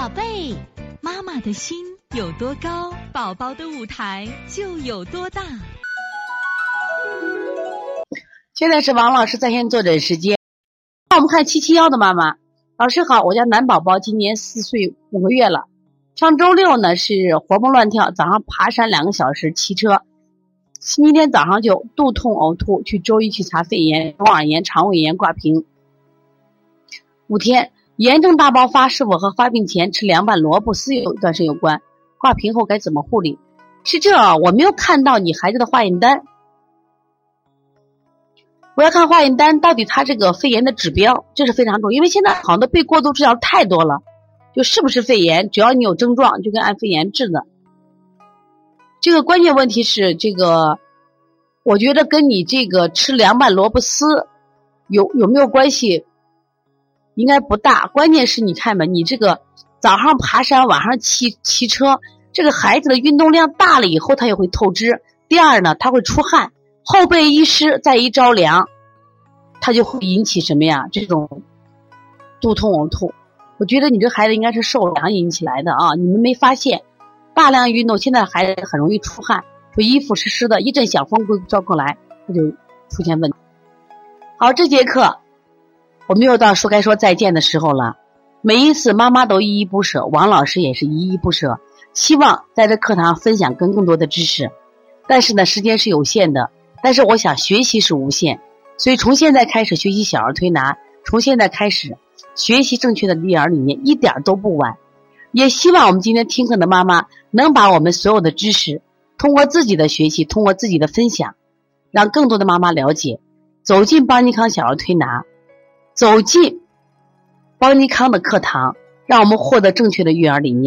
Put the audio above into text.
宝贝，妈妈的心有多高，宝宝的舞台就有多大。现在是王老师在线坐诊时间。那我们看七七幺的妈妈，老师好，我家男宝宝今年四岁五个月了。上周六呢是活蹦乱跳，早上爬山两个小时，骑车。星期天早上就肚痛呕吐，去周一去查肺炎、中耳炎、肠胃炎挂瓶。五天。炎症大爆发是否和发病前吃凉拌萝卜丝有一段时间有关？挂瓶后该怎么护理？是这啊，我没有看到你孩子的化验单，我要看化验单到底他这个肺炎的指标，这是非常重要，因为现在好多被过度治疗太多了，就是不是肺炎，只要你有症状就跟按肺炎治的。这个关键问题是这个，我觉得跟你这个吃凉拌萝卜丝有有没有关系？应该不大，关键是你看吧，你这个早上爬山，晚上骑骑车，这个孩子的运动量大了以后，他也会透支。第二呢，他会出汗，后背一湿，再一着凉，他就会引起什么呀？这种肚痛呕吐。我觉得你这孩子应该是受凉引起来的啊，你们没发现？大量运动，现在孩子很容易出汗，说衣服湿湿的，一阵小风会照过来，他就出现问题。好，这节课。我们又到说该说再见的时候了，每一次妈妈都依依不舍，王老师也是依依不舍，希望在这课堂分享更更多的知识，但是呢，时间是有限的，但是我想学习是无限，所以从现在开始学习小儿推拿，从现在开始学习正确的育儿理念一点都不晚，也希望我们今天听课的妈妈能把我们所有的知识通过自己的学习，通过自己的分享，让更多的妈妈了解，走进邦尼康小儿推拿。走进邦尼康的课堂，让我们获得正确的育儿理念。